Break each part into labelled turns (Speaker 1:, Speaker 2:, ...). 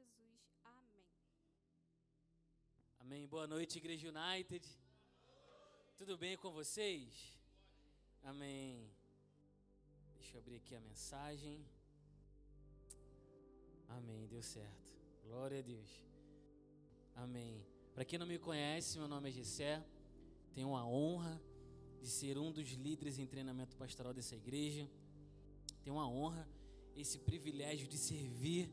Speaker 1: Jesus. Amém.
Speaker 2: Amém. Boa noite, Igreja United. Tudo bem com vocês? Amém. Deixa eu abrir aqui a mensagem. Amém. Deu certo. Glória a Deus. Amém. Para quem não me conhece, meu nome é Gessé. Tenho a honra de ser um dos líderes em treinamento pastoral dessa igreja. Tenho a honra, esse privilégio de servir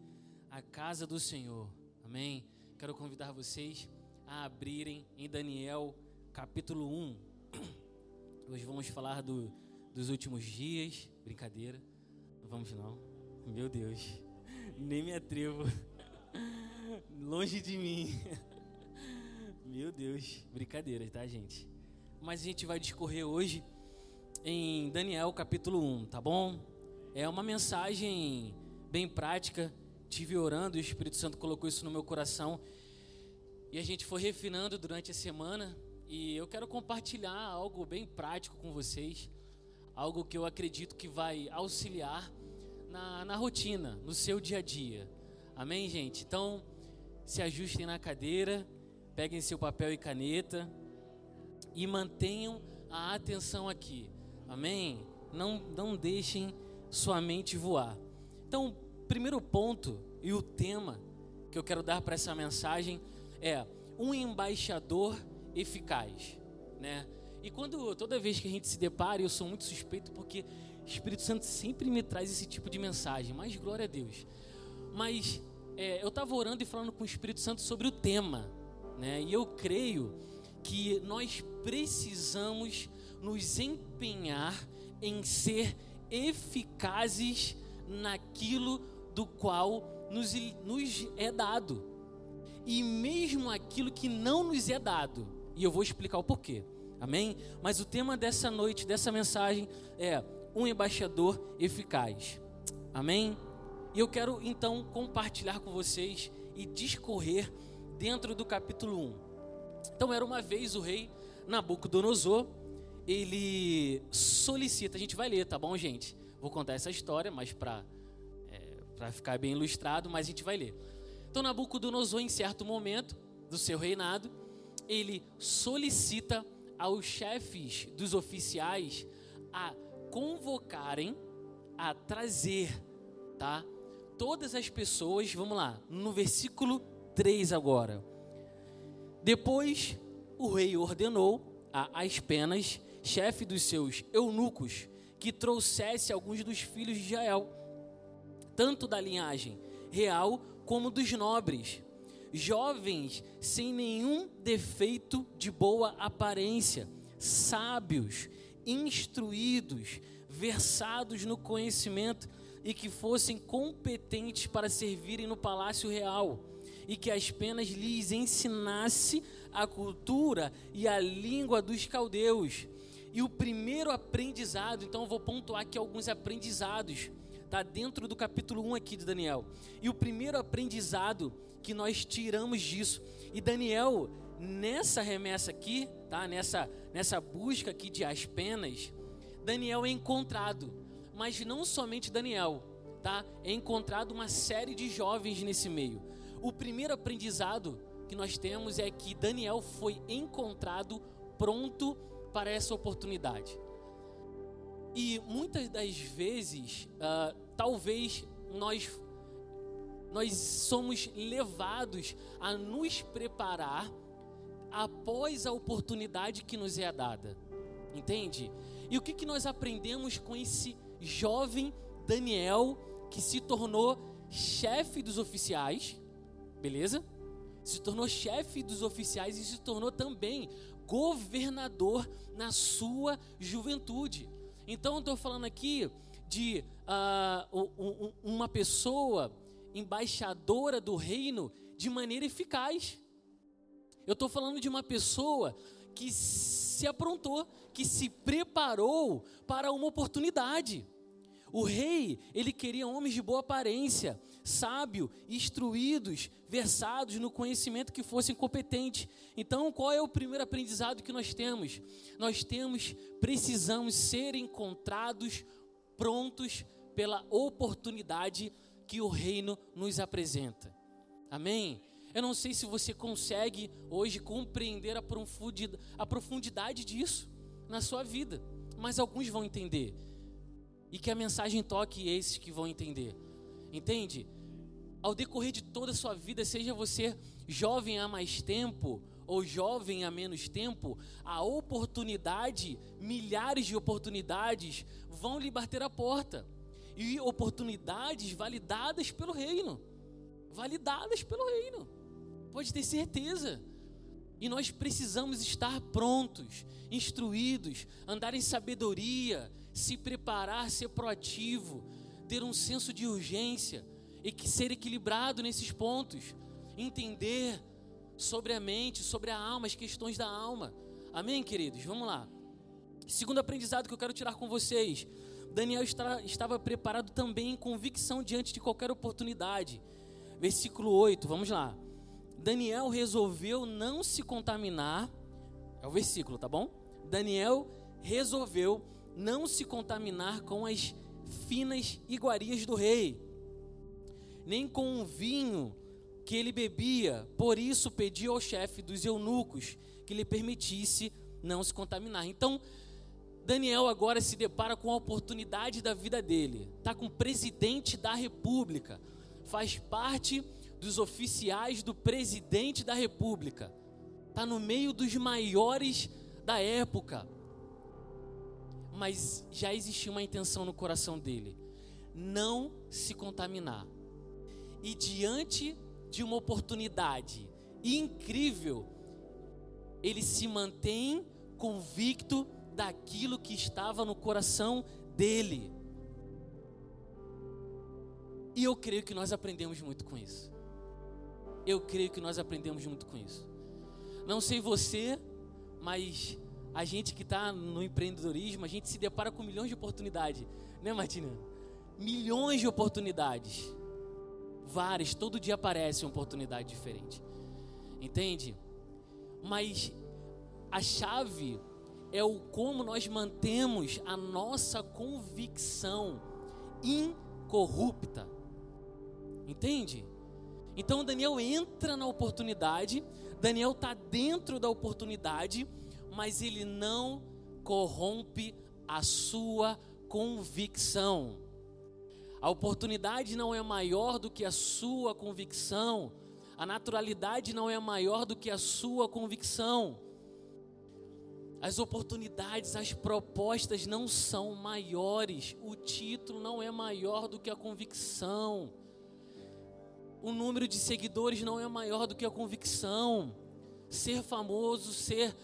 Speaker 2: a casa do Senhor. Amém. Quero convidar vocês a abrirem em Daniel capítulo 1. Hoje vamos falar do, dos últimos dias. Brincadeira. Não vamos não. Meu Deus. Nem me atrevo. Longe de mim. Meu Deus. Brincadeira, tá, gente? Mas a gente vai discorrer hoje em Daniel capítulo 1, tá bom? É uma mensagem bem prática. Tive orando e o Espírito Santo colocou isso no meu coração. E a gente foi refinando durante a semana. E eu quero compartilhar algo bem prático com vocês. Algo que eu acredito que vai auxiliar na, na rotina, no seu dia a dia. Amém, gente? Então, se ajustem na cadeira, peguem seu papel e caneta e mantenham a atenção aqui. Amém? Não, não deixem sua mente voar. Então, primeiro ponto e o tema que eu quero dar para essa mensagem é um embaixador eficaz, né? E quando toda vez que a gente se depara, eu sou muito suspeito porque Espírito Santo sempre me traz esse tipo de mensagem, mas glória a Deus. Mas é, eu estava orando e falando com o Espírito Santo sobre o tema, né? E eu creio que nós precisamos nos empenhar em ser eficazes naquilo do qual nos, nos é dado. E mesmo aquilo que não nos é dado. E eu vou explicar o porquê. Amém? Mas o tema dessa noite, dessa mensagem, é um embaixador eficaz. Amém? E eu quero então compartilhar com vocês e discorrer dentro do capítulo 1. Então, era uma vez o rei Nabucodonosor, ele solicita, a gente vai ler, tá bom, gente? Vou contar essa história, mas para para ficar bem ilustrado, mas a gente vai ler. Então, Nabucodonosor, em certo momento do seu reinado, ele solicita aos chefes dos oficiais a convocarem, a trazer, tá? Todas as pessoas, vamos lá, no versículo 3 agora. Depois o rei ordenou a Aspenas, chefe dos seus eunucos, que trouxesse alguns dos filhos de Jael, tanto da linhagem real como dos nobres, jovens sem nenhum defeito de boa aparência, sábios, instruídos, versados no conhecimento e que fossem competentes para servirem no palácio real e que as penas lhes ensinasse a cultura e a língua dos caldeus. E o primeiro aprendizado, então eu vou pontuar aqui alguns aprendizados, tá dentro do capítulo 1 aqui de Daniel. E o primeiro aprendizado que nós tiramos disso, e Daniel nessa remessa aqui, tá? Nessa nessa busca aqui de as penas, Daniel é encontrado, mas não somente Daniel, tá? É encontrado uma série de jovens nesse meio. O primeiro aprendizado que nós temos é que Daniel foi encontrado pronto para essa oportunidade. E muitas das vezes, uh, talvez nós nós somos levados a nos preparar após a oportunidade que nos é dada. Entende? E o que, que nós aprendemos com esse jovem Daniel que se tornou chefe dos oficiais? beleza? Se tornou chefe dos oficiais e se tornou também governador na sua juventude. Então, eu estou falando aqui de uh, uma pessoa embaixadora do reino de maneira eficaz. Eu estou falando de uma pessoa que se aprontou, que se preparou para uma oportunidade. O rei, ele queria homens de boa aparência, sábio, instruídos, versados no conhecimento que fossem competentes. Então, qual é o primeiro aprendizado que nós temos? Nós temos, precisamos ser encontrados prontos pela oportunidade que o reino nos apresenta. Amém? Eu não sei se você consegue hoje compreender a profundidade, disso na sua vida, mas alguns vão entender. E que a mensagem toque esses que vão entender. Entende? Ao decorrer de toda a sua vida, seja você jovem há mais tempo ou jovem há menos tempo, a oportunidade, milhares de oportunidades vão lhe bater a porta. E oportunidades validadas pelo reino. Validadas pelo reino. Pode ter certeza. E nós precisamos estar prontos, instruídos, andar em sabedoria, se preparar, ser proativo, ter um senso de urgência e que ser equilibrado nesses pontos, entender sobre a mente, sobre a alma, as questões da alma. Amém, queridos? Vamos lá. Segundo aprendizado que eu quero tirar com vocês. Daniel estava preparado também em convicção diante de qualquer oportunidade. Versículo 8, vamos lá. Daniel resolveu não se contaminar. É o versículo, tá bom? Daniel resolveu não se contaminar com as finas iguarias do rei, nem com o vinho que ele bebia, por isso pediu ao chefe dos eunucos que lhe permitisse não se contaminar. Então, Daniel agora se depara com a oportunidade da vida dele. Está com o presidente da república, faz parte dos oficiais do presidente da república, está no meio dos maiores da época. Mas já existia uma intenção no coração dele: não se contaminar. E diante de uma oportunidade incrível, ele se mantém convicto daquilo que estava no coração dele. E eu creio que nós aprendemos muito com isso. Eu creio que nós aprendemos muito com isso. Não sei você, mas a gente que está no empreendedorismo, a gente se depara com milhões de oportunidades, né, Martina? Milhões de oportunidades. Várias, todo dia aparece uma oportunidade diferente. Entende? Mas a chave é o como nós mantemos a nossa convicção incorrupta. Entende? Então Daniel entra na oportunidade, Daniel está dentro da oportunidade, mas ele não corrompe a sua convicção. A oportunidade não é maior do que a sua convicção. A naturalidade não é maior do que a sua convicção. As oportunidades, as propostas não são maiores. O título não é maior do que a convicção. O número de seguidores não é maior do que a convicção. Ser famoso, ser,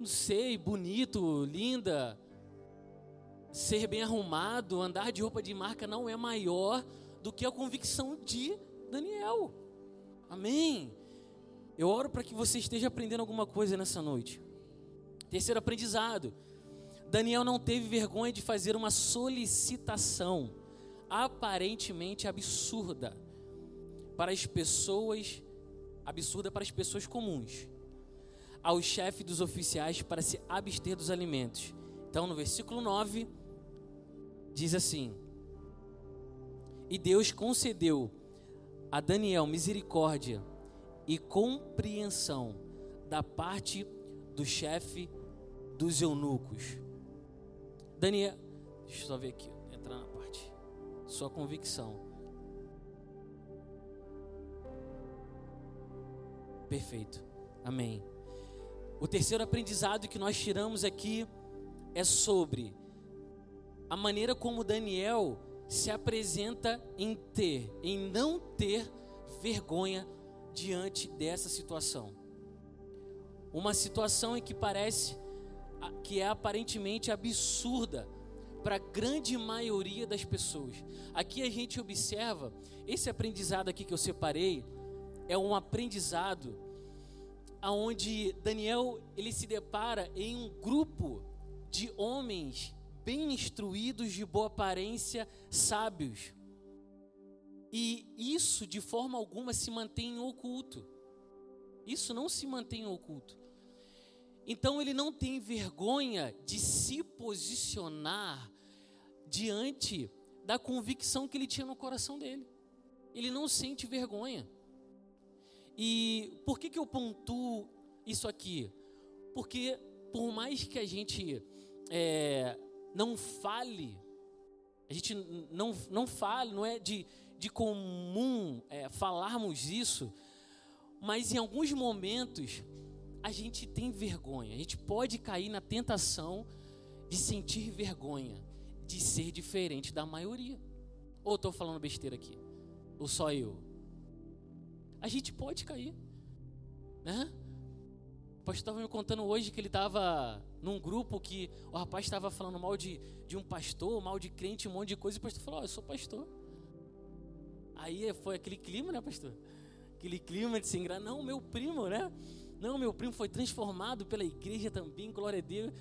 Speaker 2: não sei, bonito, linda, ser bem arrumado, andar de roupa de marca não é maior do que a convicção de Daniel. Amém. Eu oro para que você esteja aprendendo alguma coisa nessa noite. Terceiro aprendizado. Daniel não teve vergonha de fazer uma solicitação aparentemente absurda para as pessoas absurda para as pessoas comuns ao chefe dos oficiais para se abster dos alimentos. Então, no versículo 9, diz assim: E Deus concedeu a Daniel misericórdia e compreensão da parte do chefe dos eunucos. Daniel, deixa eu só ver aqui, entrar na parte. Sua convicção. Perfeito. Amém. O terceiro aprendizado que nós tiramos aqui é sobre a maneira como Daniel se apresenta em ter, em não ter vergonha diante dessa situação. Uma situação em que parece que é aparentemente absurda para a grande maioria das pessoas. Aqui a gente observa esse aprendizado aqui que eu separei é um aprendizado aonde Daniel ele se depara em um grupo de homens bem instruídos, de boa aparência, sábios. E isso de forma alguma se mantém oculto. Isso não se mantém oculto. Então ele não tem vergonha de se posicionar diante da convicção que ele tinha no coração dele. Ele não sente vergonha. E por que, que eu pontuo isso aqui? Porque por mais que a gente é, não fale, a gente não, não fale, não é de, de comum é, falarmos isso, mas em alguns momentos a gente tem vergonha, a gente pode cair na tentação de sentir vergonha, de ser diferente da maioria. Ou estou falando besteira aqui? Ou só eu? A gente pode cair, né? O pastor estava me contando hoje que ele estava num grupo que o rapaz estava falando mal de, de um pastor, mal de crente, um monte de coisa, e o pastor falou: oh, Eu sou pastor. Aí foi aquele clima, né, pastor? Aquele clima de se enganar. Não, meu primo, né? Não, meu primo foi transformado pela igreja também, glória a Deus.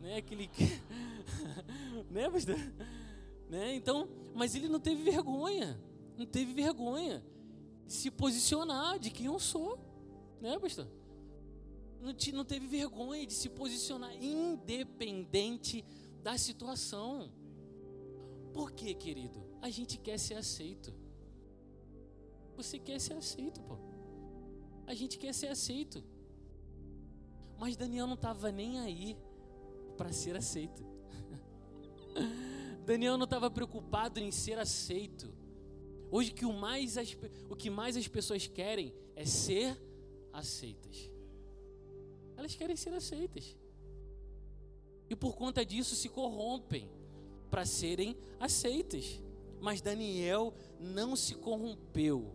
Speaker 2: Né, aquele. né, pastor? Né? Então, mas ele não teve vergonha. Não teve vergonha se posicionar de quem eu sou. Né, pastor? não, te, não teve vergonha de se posicionar independente da situação. Por quê, querido? A gente quer ser aceito. Você quer ser aceito, pô. A gente quer ser aceito. Mas Daniel não estava nem aí para ser aceito. Daniel não estava preocupado em ser aceito. Hoje que o, mais as, o que mais as pessoas querem é ser aceitas. Elas querem ser aceitas. E por conta disso se corrompem para serem aceitas. Mas Daniel não se corrompeu.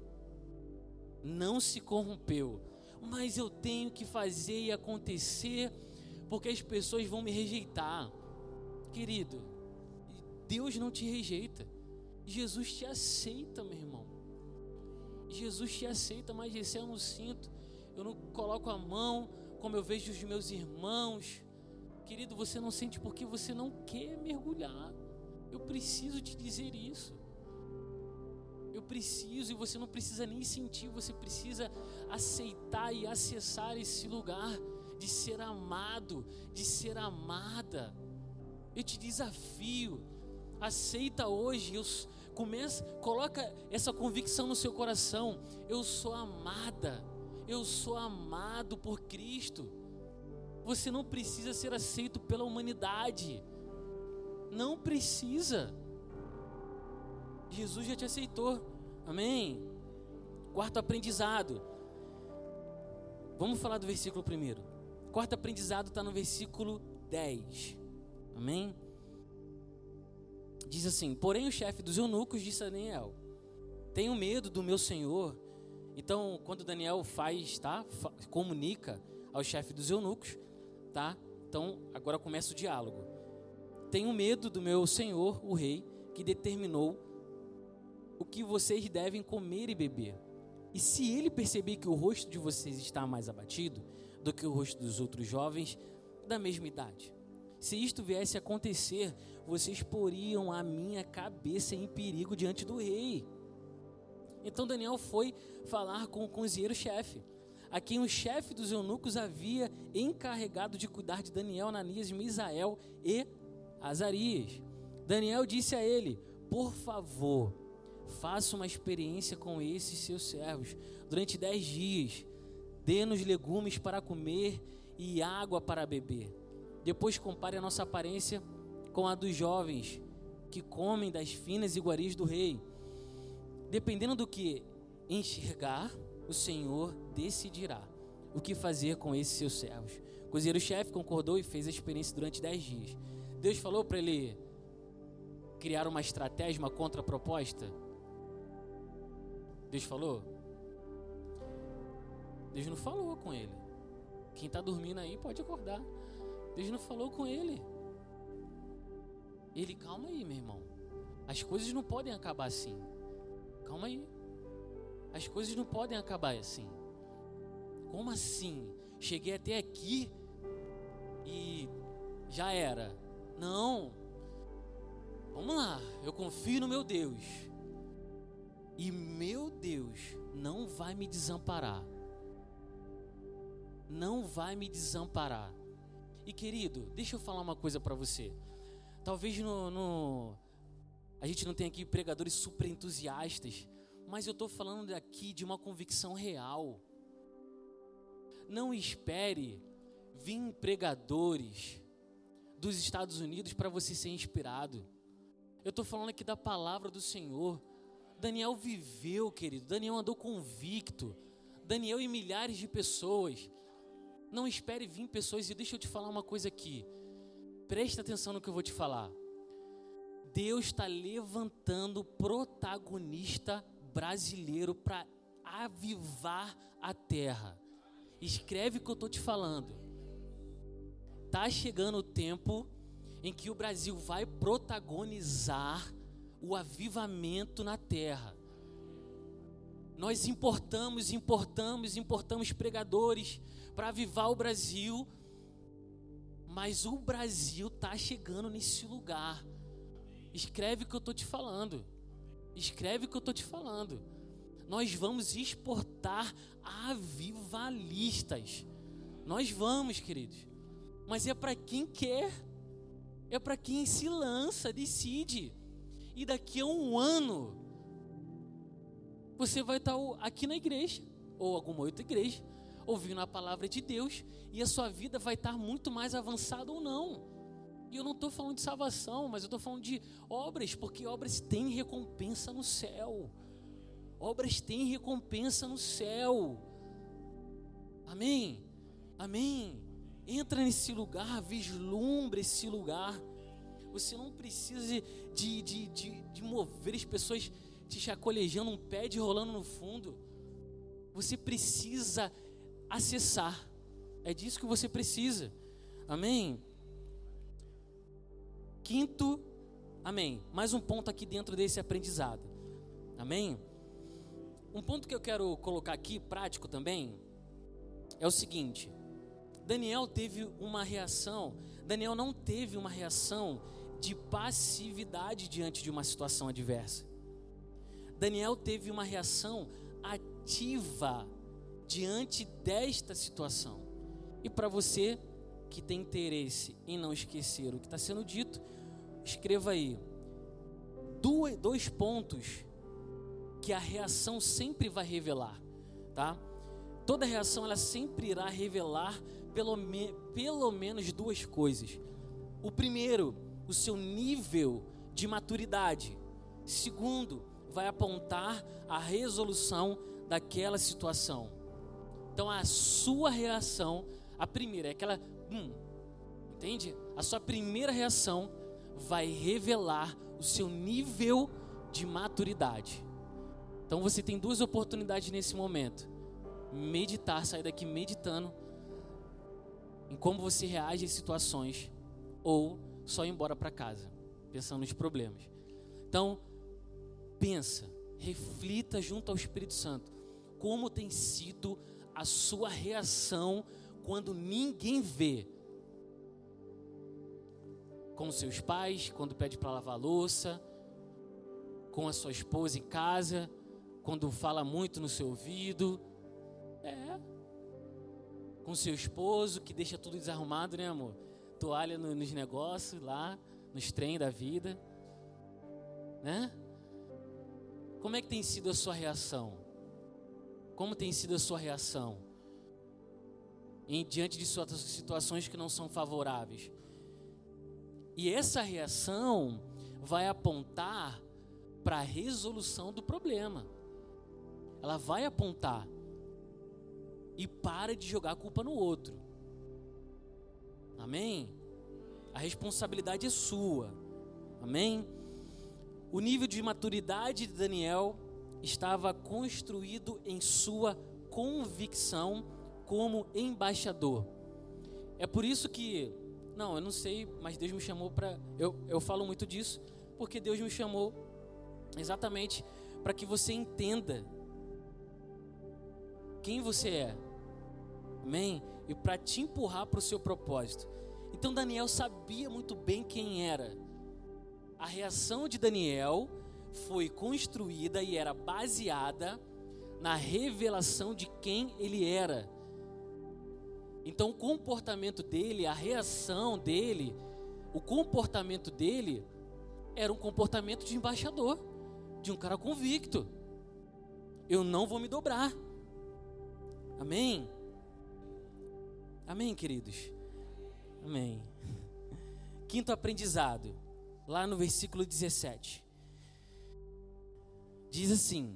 Speaker 2: Não se corrompeu. Mas eu tenho que fazer e acontecer porque as pessoas vão me rejeitar. Querido, Deus não te rejeita. Jesus te aceita, meu irmão. Jesus te aceita, mas esse eu não sinto. Eu não coloco a mão, como eu vejo os meus irmãos. Querido, você não sente porque você não quer mergulhar. Eu preciso te dizer isso. Eu preciso, e você não precisa nem sentir, você precisa aceitar e acessar esse lugar de ser amado, de ser amada. Eu te desafio, aceita hoje, eu, começa, coloca essa convicção no seu coração. Eu sou amada eu sou amado por Cristo. Você não precisa ser aceito pela humanidade. Não precisa. Jesus já te aceitou. Amém? Quarto aprendizado. Vamos falar do versículo primeiro. Quarto aprendizado está no versículo 10. Amém? Diz assim: Porém, o chefe dos eunucos disse a Daniel: Tenho medo do meu senhor então, quando Daniel faz, tá? Comunica ao chefe dos eunucos, tá? Então, agora começa o diálogo. Tenho medo do meu senhor, o rei, que determinou o que vocês devem comer e beber. E se ele perceber que o rosto de vocês está mais abatido do que o rosto dos outros jovens da mesma idade, se isto viesse a acontecer, vocês poriam a minha cabeça em perigo diante do rei. Então Daniel foi falar com o cozinheiro-chefe, a quem o chefe dos eunucos havia encarregado de cuidar de Daniel, Ananias, Misael e Azarias. Daniel disse a ele: Por favor, faça uma experiência com esses seus servos durante dez dias. Dê-nos legumes para comer e água para beber. Depois compare a nossa aparência com a dos jovens que comem das finas iguarias do rei Dependendo do que enxergar, o Senhor decidirá o que fazer com esses seus servos. O cozinheiro-chefe concordou e fez a experiência durante dez dias. Deus falou para ele criar uma estratégia, uma contraproposta. Deus falou? Deus não falou com ele. Quem está dormindo aí pode acordar. Deus não falou com ele. Ele, calma aí, meu irmão. As coisas não podem acabar assim. Calma aí. As coisas não podem acabar assim. Como assim? Cheguei até aqui e já era. Não. Vamos lá. Eu confio no meu Deus. E meu Deus não vai me desamparar. Não vai me desamparar. E querido, deixa eu falar uma coisa para você. Talvez no, no a gente não tem aqui pregadores super entusiastas, mas eu estou falando aqui de uma convicção real. Não espere vir pregadores dos Estados Unidos para você ser inspirado. Eu estou falando aqui da palavra do Senhor. Daniel viveu, querido. Daniel andou convicto. Daniel e milhares de pessoas. Não espere vir pessoas. E deixa eu te falar uma coisa aqui. Presta atenção no que eu vou te falar. Deus está levantando protagonista brasileiro para avivar a terra. Escreve o que eu estou te falando. Tá chegando o tempo em que o Brasil vai protagonizar o avivamento na terra. Nós importamos, importamos, importamos pregadores para avivar o Brasil, mas o Brasil está chegando nesse lugar. Escreve o que eu estou te falando. Escreve o que eu estou te falando. Nós vamos exportar avivalistas. Nós vamos, queridos. Mas é para quem quer. É para quem se lança, decide. E daqui a um ano, você vai estar aqui na igreja, ou alguma outra igreja, ouvindo a palavra de Deus, e a sua vida vai estar muito mais avançada ou não. E eu não estou falando de salvação, mas eu estou falando de obras, porque obras têm recompensa no céu. Obras têm recompensa no céu. Amém? Amém? Entra nesse lugar, vislumbre esse lugar. Você não precisa de, de, de, de mover as pessoas te chacolejando um pé de rolando no fundo. Você precisa acessar. É disso que você precisa. Amém? Quinto, amém. Mais um ponto aqui dentro desse aprendizado. Amém? Um ponto que eu quero colocar aqui, prático também, é o seguinte: Daniel teve uma reação, Daniel não teve uma reação de passividade diante de uma situação adversa. Daniel teve uma reação ativa diante desta situação. E para você que tem interesse em não esquecer o que está sendo dito, escreva aí dois pontos que a reação sempre vai revelar, tá? Toda reação ela sempre irá revelar pelo, me, pelo menos duas coisas. O primeiro, o seu nível de maturidade. Segundo, vai apontar a resolução daquela situação. Então a sua reação, a primeira é aquela, hum, entende? A sua primeira reação vai revelar o seu nível de maturidade. Então você tem duas oportunidades nesse momento: meditar, sair daqui meditando em como você reage às situações, ou só ir embora para casa, pensando nos problemas. Então, pensa, reflita junto ao Espírito Santo, como tem sido a sua reação quando ninguém vê com seus pais, quando pede para lavar a louça, com a sua esposa em casa, quando fala muito no seu ouvido, é, com seu esposo que deixa tudo desarrumado, né, amor? Toalha no, nos negócios lá, nos trem da vida, né? Como é que tem sido a sua reação? Como tem sido a sua reação em diante de situações que não são favoráveis? E essa reação vai apontar para a resolução do problema. Ela vai apontar. E para de jogar a culpa no outro. Amém? A responsabilidade é sua. Amém? O nível de maturidade de Daniel estava construído em sua convicção como embaixador. É por isso que não, eu não sei, mas Deus me chamou para. Eu, eu falo muito disso, porque Deus me chamou exatamente para que você entenda quem você é. Amém? E para te empurrar para o seu propósito. Então Daniel sabia muito bem quem era. A reação de Daniel foi construída e era baseada na revelação de quem ele era. Então, o comportamento dele, a reação dele, o comportamento dele era um comportamento de embaixador, de um cara convicto. Eu não vou me dobrar. Amém? Amém, queridos? Amém. Quinto aprendizado, lá no versículo 17. Diz assim: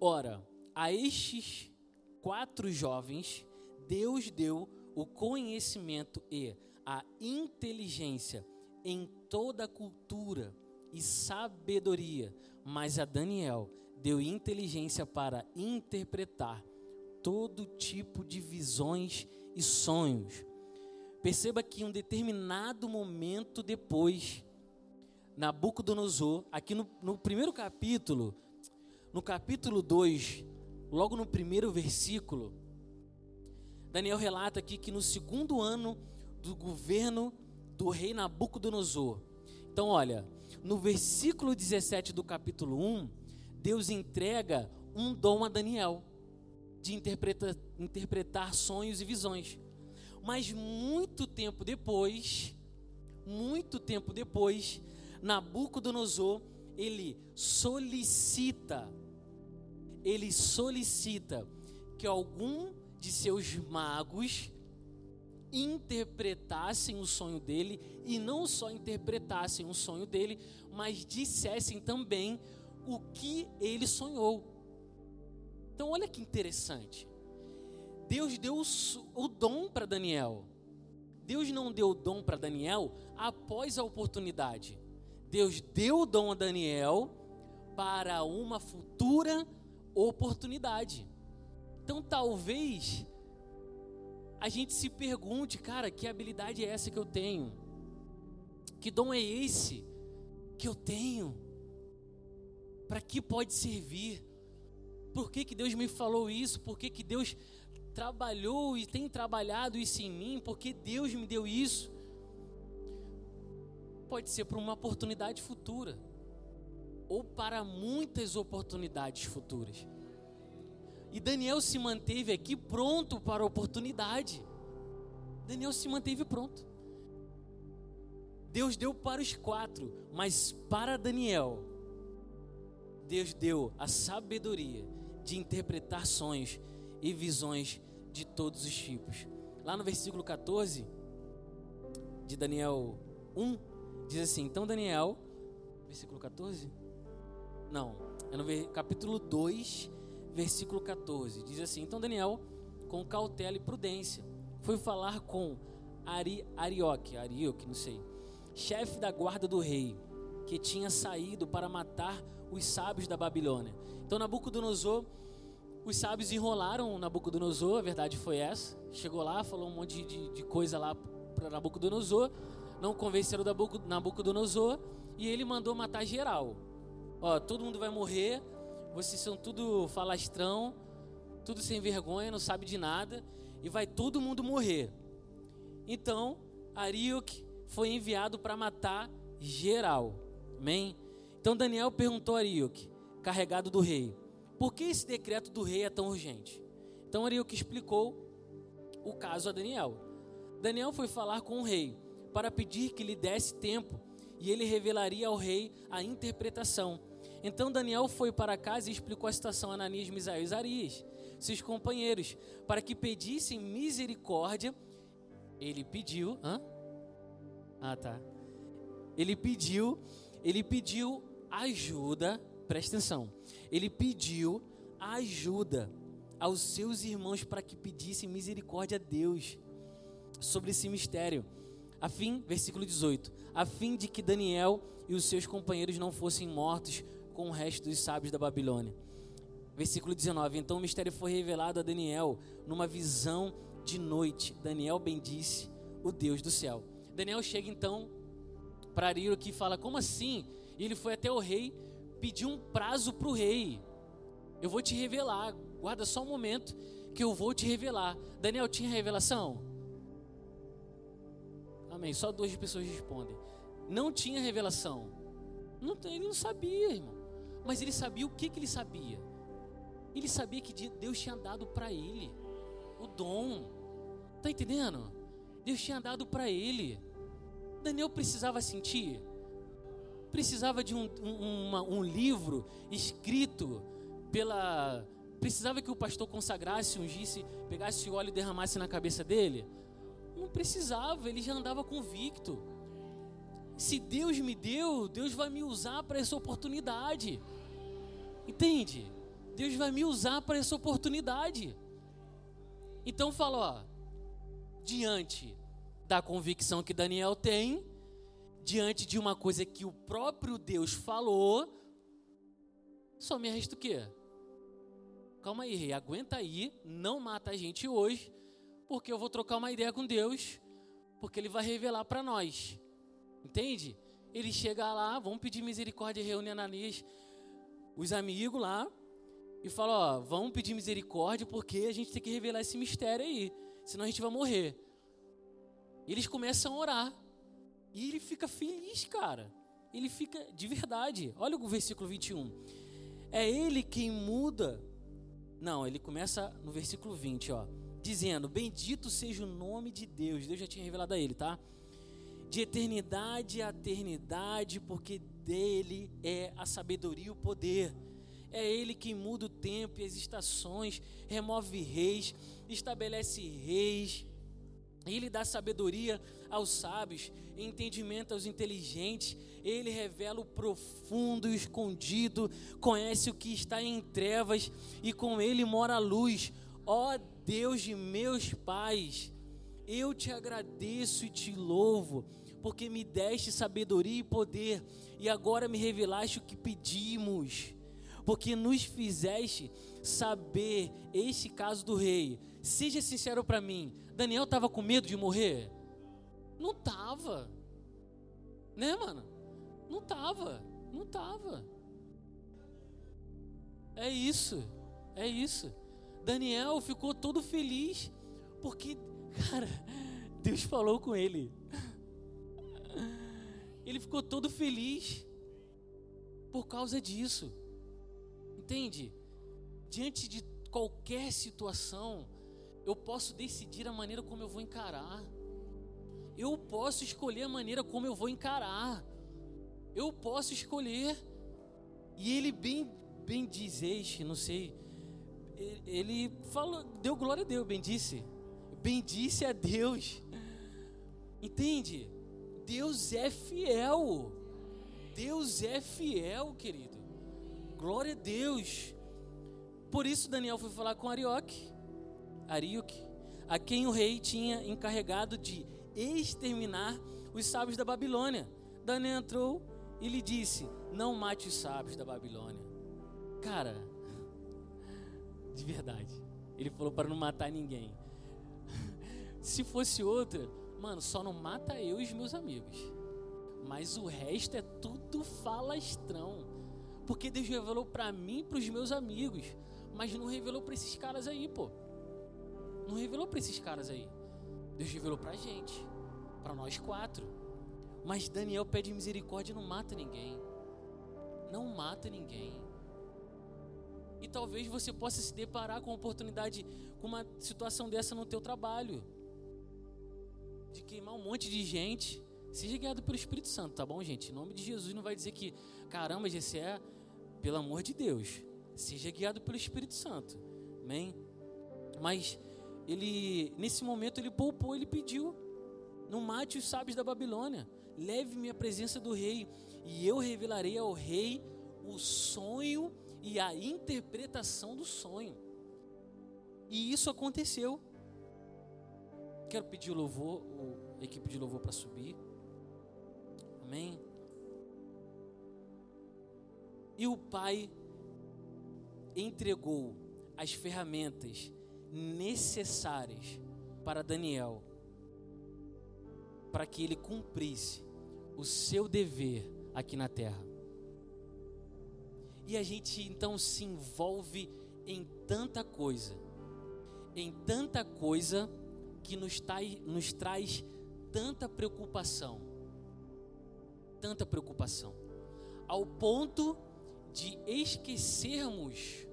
Speaker 2: Ora, a estes quatro jovens, Deus deu o conhecimento e a inteligência em toda a cultura e sabedoria, mas a Daniel deu inteligência para interpretar todo tipo de visões e sonhos. Perceba que um determinado momento depois, Nabucodonosor, aqui no, no primeiro capítulo, no capítulo 2, logo no primeiro versículo, Daniel relata aqui que no segundo ano do governo do rei Nabucodonosor. Então, olha, no versículo 17 do capítulo 1, Deus entrega um dom a Daniel de interpreta, interpretar sonhos e visões. Mas muito tempo depois, muito tempo depois, Nabucodonosor, ele solicita, ele solicita que algum de seus magos interpretassem o sonho dele e não só interpretassem o sonho dele, mas dissessem também o que ele sonhou. Então, olha que interessante. Deus deu o, dom para Daniel. Deus não deu o dom para Daniel após a oportunidade. Deus deu o dom a Daniel para uma futura oportunidade. Então, talvez a gente se pergunte, cara, que habilidade é essa que eu tenho? Que dom é esse que eu tenho? Para que pode servir? Por que, que Deus me falou isso? Por que, que Deus trabalhou e tem trabalhado isso em mim? Por que Deus me deu isso? Pode ser para uma oportunidade futura ou para muitas oportunidades futuras. E Daniel se manteve aqui pronto para a oportunidade. Daniel se manteve pronto. Deus deu para os quatro, mas para Daniel, Deus deu a sabedoria de interpretar sonhos e visões de todos os tipos. Lá no versículo 14 de Daniel 1, diz assim: Então Daniel, versículo 14? Não, é no capítulo 2, versículo 14. Diz assim: Então Daniel, com cautela e prudência, foi falar com Ari, Arioque, Arioque, não sei, chefe da guarda do rei, que tinha saído para matar os sábios da Babilônia. Então Nabucodonosor, os sábios enrolaram Nabucodonosor, a verdade foi essa. Chegou lá, falou um monte de, de coisa lá para Nabucodonosor, não convenceram Nabucodonosor e ele mandou matar geral. Ó, todo mundo vai morrer, vocês são tudo falastrão, tudo sem vergonha, não sabe de nada e vai todo mundo morrer. Então, Arioque foi enviado para matar geral. Amém? Então Daniel perguntou a Arioque, carregado do rei, por que esse decreto do rei é tão urgente? Então Arioque explicou o caso a Daniel. Daniel foi falar com o rei para pedir que lhe desse tempo e ele revelaria ao rei a interpretação. Então Daniel foi para casa e explicou a situação a Ananias, Misael e Zarias, seus companheiros, para que pedissem misericórdia. Ele pediu, hã? Ah, tá. Ele pediu, ele pediu ajuda, presta atenção, ele pediu ajuda aos seus irmãos para que pedissem misericórdia a Deus sobre esse mistério. A fim, versículo 18, a fim de que Daniel e os seus companheiros não fossem mortos com o resto dos sábios da Babilônia. Versículo 19, então o mistério foi revelado a Daniel numa visão de noite. Daniel bendisse o Deus do céu. Daniel chega então para Ariro que fala: Como assim? E ele foi até o rei, pediu um prazo para o rei. Eu vou te revelar, guarda só um momento que eu vou te revelar. Daniel tinha revelação? Amém. Só duas pessoas respondem. Não tinha revelação. Não, ele não sabia, irmão. Mas ele sabia o que, que ele sabia. Ele sabia que Deus tinha dado para ele o dom. Tá entendendo? Deus tinha dado para ele. Daniel precisava sentir precisava de um, um, uma, um livro escrito pela, Precisava que o pastor consagrasse, ungisse, pegasse o óleo e derramasse na cabeça dele? Não precisava, ele já andava convicto. Se Deus me deu, Deus vai me usar para essa oportunidade. Entende? Deus vai me usar para essa oportunidade. Então fala, ó, diante da convicção que Daniel tem, diante de uma coisa que o próprio Deus falou, só me resta o quê? Calma aí, rei, aguenta aí, não mata a gente hoje, porque eu vou trocar uma ideia com Deus, porque ele vai revelar para nós. Entende? Ele chega lá, vamos pedir misericórdia, reúne Ananias, os amigos lá, e fala: Ó, vamos pedir misericórdia, porque a gente tem que revelar esse mistério aí, senão a gente vai morrer. E eles começam a orar. E ele fica feliz, cara. Ele fica de verdade. Olha o versículo 21. É ele quem muda. Não, ele começa no versículo 20, ó, dizendo: Bendito seja o nome de Deus. Deus já tinha revelado a ele, tá? De eternidade a eternidade, porque dele é a sabedoria e o poder. É ele quem muda o tempo e as estações, remove reis, estabelece reis. Ele dá sabedoria aos sábios, entendimento aos inteligentes. Ele revela o profundo e o escondido, conhece o que está em trevas e com ele mora a luz. Ó Deus de meus pais, eu te agradeço e te louvo, porque me deste sabedoria e poder, e agora me revelaste o que pedimos, porque nos fizeste saber este caso do rei. Seja sincero para mim, Daniel estava com medo de morrer? Não tava. Né, mano? Não tava. Não tava. É isso. É isso. Daniel ficou todo feliz porque, cara, Deus falou com ele. Ele ficou todo feliz por causa disso. Entende? Diante de qualquer situação, eu posso decidir a maneira como eu vou encarar. Eu posso escolher a maneira como eu vou encarar. Eu posso escolher. E ele bem, bem diz este, não sei. Ele falou, deu glória a Deus, disse, Bendisse a Deus. Entende? Deus é fiel. Deus é fiel, querido. Glória a Deus. Por isso Daniel foi falar com Arioque. Ariuk, a quem o rei tinha encarregado de exterminar os sábios da Babilônia. Daniel entrou e lhe disse: Não mate os sábios da Babilônia. Cara, de verdade. Ele falou para não matar ninguém. Se fosse outra, mano, só não mata eu e os meus amigos. Mas o resto é tudo falastrão. Porque Deus revelou para mim e para os meus amigos. Mas não revelou para esses caras aí, pô. Não revelou para esses caras aí. Deus revelou para a gente, para nós quatro. Mas Daniel pede misericórdia e não mata ninguém. Não mata ninguém. E talvez você possa se deparar com uma oportunidade, com uma situação dessa no teu trabalho. De queimar um monte de gente. Seja guiado pelo Espírito Santo, tá bom, gente? Em nome de Jesus não vai dizer que, caramba, esse é pelo amor de Deus. Seja guiado pelo Espírito Santo. Amém? Mas ele nesse momento ele poupou, ele pediu: Não mate os sábios da Babilônia, leve-me à presença do rei, e eu revelarei ao rei o sonho e a interpretação do sonho. E isso aconteceu. Quero pedir o louvor, a equipe de louvor para subir. Amém. E o pai entregou as ferramentas necessárias para Daniel, para que ele cumprisse o seu dever aqui na terra. E a gente então se envolve em tanta coisa, em tanta coisa que nos, tá, nos traz tanta preocupação, tanta preocupação, ao ponto de esquecermos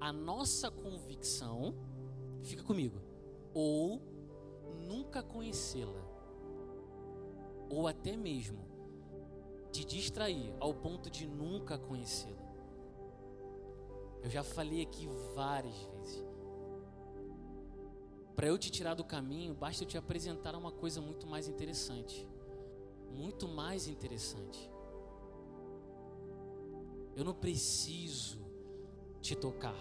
Speaker 2: a nossa convicção, fica comigo, ou nunca conhecê-la, ou até mesmo de distrair ao ponto de nunca conhecê-la. Eu já falei aqui várias vezes. Para eu te tirar do caminho, basta eu te apresentar uma coisa muito mais interessante. Muito mais interessante. Eu não preciso te tocar.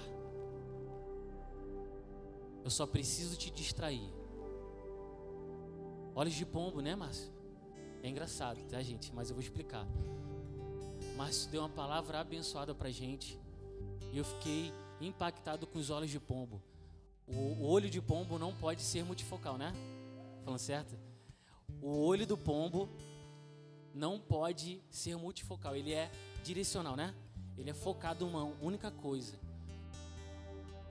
Speaker 2: Eu só preciso te distrair. Olhos de pombo, né, Márcio? É engraçado, tá, gente? Mas eu vou explicar. Márcio deu uma palavra abençoada pra gente. E eu fiquei impactado com os olhos de pombo. O olho de pombo não pode ser multifocal, né? Falando certo? O olho do pombo não pode ser multifocal. Ele é direcional, né? Ele é focado em uma única coisa.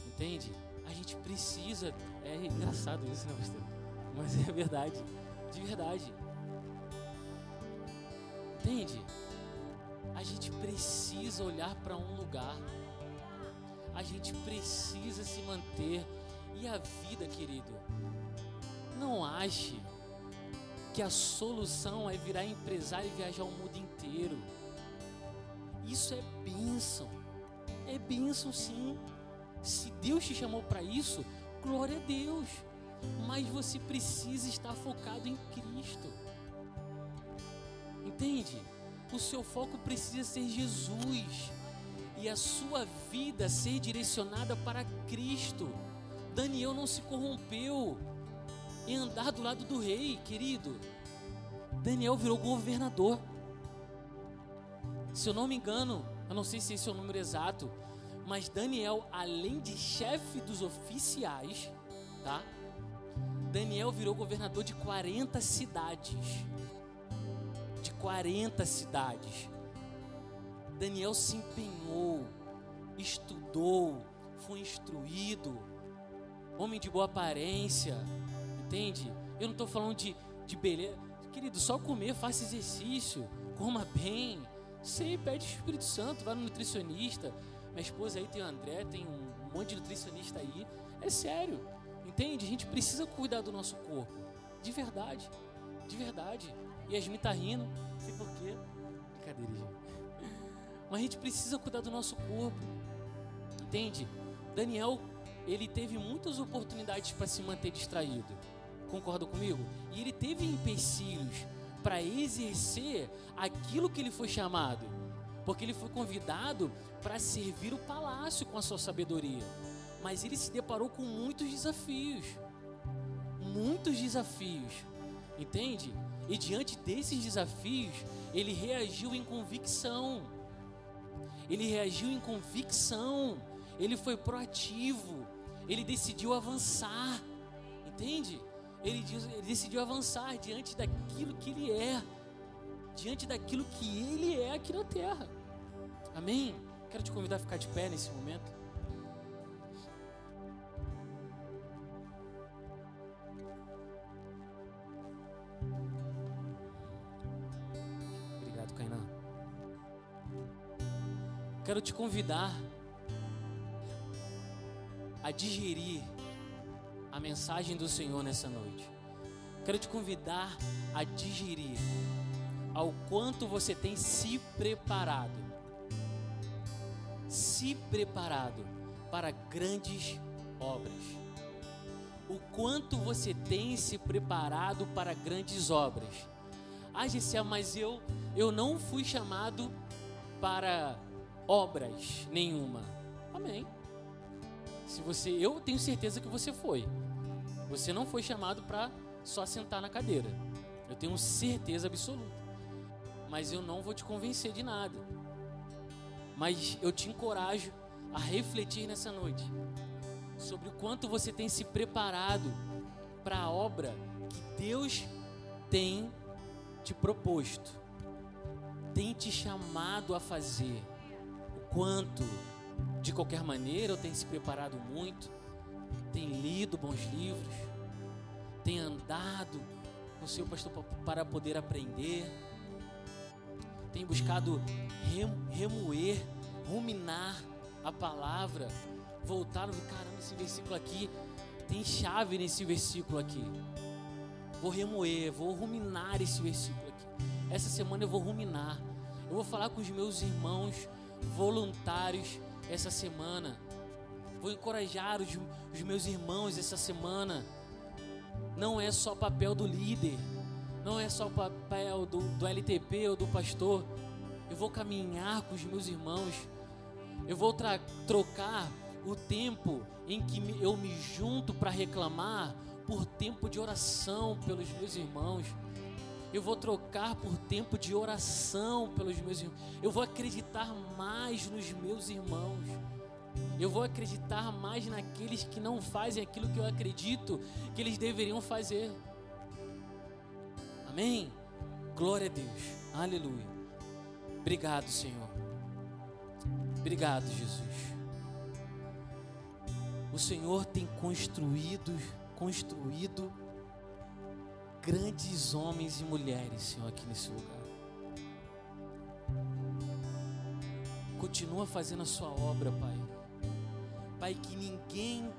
Speaker 2: Entende? A gente precisa. É engraçado isso, né, pastor? Mas é verdade. De verdade. Entende? A gente precisa olhar para um lugar. A gente precisa se manter. E a vida, querido, não ache que a solução é virar empresário e viajar o mundo inteiro. Isso é bênção. É bênção sim. Se Deus te chamou para isso, glória a Deus. Mas você precisa estar focado em Cristo. Entende? O seu foco precisa ser Jesus e a sua vida ser direcionada para Cristo. Daniel não se corrompeu em andar do lado do rei, querido. Daniel virou governador. Se eu não me engano, eu não sei se esse é o número exato, mas Daniel, além de chefe dos oficiais, tá? Daniel virou governador de 40 cidades. De 40 cidades. Daniel se empenhou, estudou, foi instruído, homem de boa aparência, entende? Eu não estou falando de, de beleza. Querido, só comer, faça exercício, coma bem. Sei, pede o Espírito Santo, vai no nutricionista. Minha esposa aí tem o André, tem um monte de nutricionista aí. É sério, entende? A gente precisa cuidar do nosso corpo. De verdade, de verdade. E Yasmin tá rindo, sei porquê. Brincadeira, gente. Mas a gente precisa cuidar do nosso corpo. Entende? Daniel, ele teve muitas oportunidades para se manter distraído. Concorda comigo? E ele teve empecilhos para exercer aquilo que ele foi chamado. Porque ele foi convidado para servir o palácio com a sua sabedoria. Mas ele se deparou com muitos desafios. Muitos desafios. Entende? E diante desses desafios, ele reagiu em convicção ele reagiu em convicção, ele foi proativo, ele decidiu avançar, entende? Ele, ele decidiu avançar diante daquilo que ele é, diante daquilo que ele é aqui na terra, amém? Quero te convidar a ficar de pé nesse momento. Quero te convidar a digerir a mensagem do Senhor nessa noite. Quero te convidar a digerir ao quanto você tem se preparado. Se preparado para grandes obras. O quanto você tem se preparado para grandes obras. Ah, Gisele, mas eu, eu não fui chamado para obras nenhuma. Amém. Se você, eu tenho certeza que você foi. Você não foi chamado para só sentar na cadeira. Eu tenho certeza absoluta. Mas eu não vou te convencer de nada. Mas eu te encorajo a refletir nessa noite sobre o quanto você tem se preparado para a obra que Deus tem te proposto, tem te chamado a fazer quanto, de qualquer maneira, eu tenho se preparado muito, tenho lido bons livros, tenho andado com o seu pastor para poder aprender, tenho buscado remoer, ruminar a palavra, voltar caramba, esse versículo aqui tem chave nesse versículo aqui. Vou remoer, vou ruminar esse versículo aqui. Essa semana eu vou ruminar. Eu vou falar com os meus irmãos voluntários essa semana. Vou encorajar os, os meus irmãos essa semana. Não é só papel do líder, não é só papel do, do LTP ou do pastor. Eu vou caminhar com os meus irmãos. Eu vou trocar o tempo em que eu me junto para reclamar por tempo de oração pelos meus irmãos. Eu vou trocar por tempo de oração pelos meus irmãos. Eu vou acreditar mais nos meus irmãos. Eu vou acreditar mais naqueles que não fazem aquilo que eu acredito que eles deveriam fazer. Amém? Glória a Deus. Aleluia. Obrigado, Senhor. Obrigado, Jesus. O Senhor tem construído, construído grandes homens e mulheres, Senhor, aqui nesse lugar. Continua fazendo a sua obra, Pai. Pai, que ninguém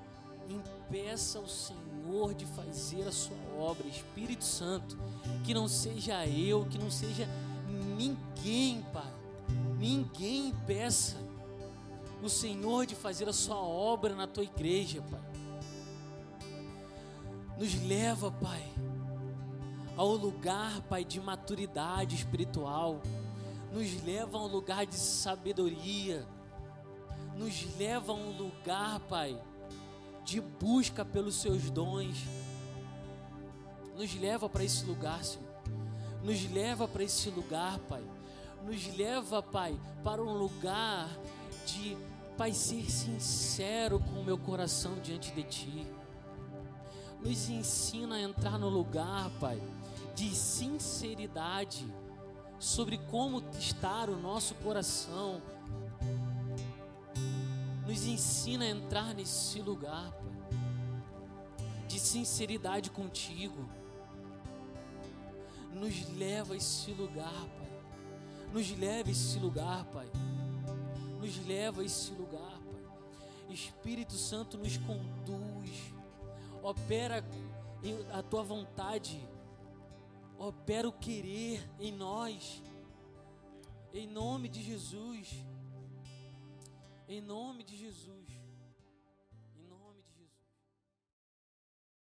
Speaker 2: impeça o Senhor de fazer a sua obra, Espírito Santo, que não seja eu, que não seja ninguém, Pai. Ninguém impeça o Senhor de fazer a sua obra na tua igreja, Pai. Nos leva, Pai, ao lugar, Pai, de maturidade espiritual, nos leva a um lugar de sabedoria, nos leva a um lugar, Pai, de busca pelos seus dons. Nos leva para esse lugar, Senhor. Nos leva para esse lugar, Pai. Nos leva, Pai, para um lugar de, Pai, ser sincero com o meu coração diante de Ti. Nos ensina a entrar no lugar, Pai, de sinceridade sobre como estar o nosso coração. Nos ensina a entrar nesse lugar, Pai, de sinceridade contigo. Nos leva a esse lugar, Pai. Nos leva a esse lugar, Pai. Nos leva a esse lugar, Pai. Espírito Santo nos conduz. Opera a tua vontade opera o querer em nós, em nome de Jesus, em nome de Jesus.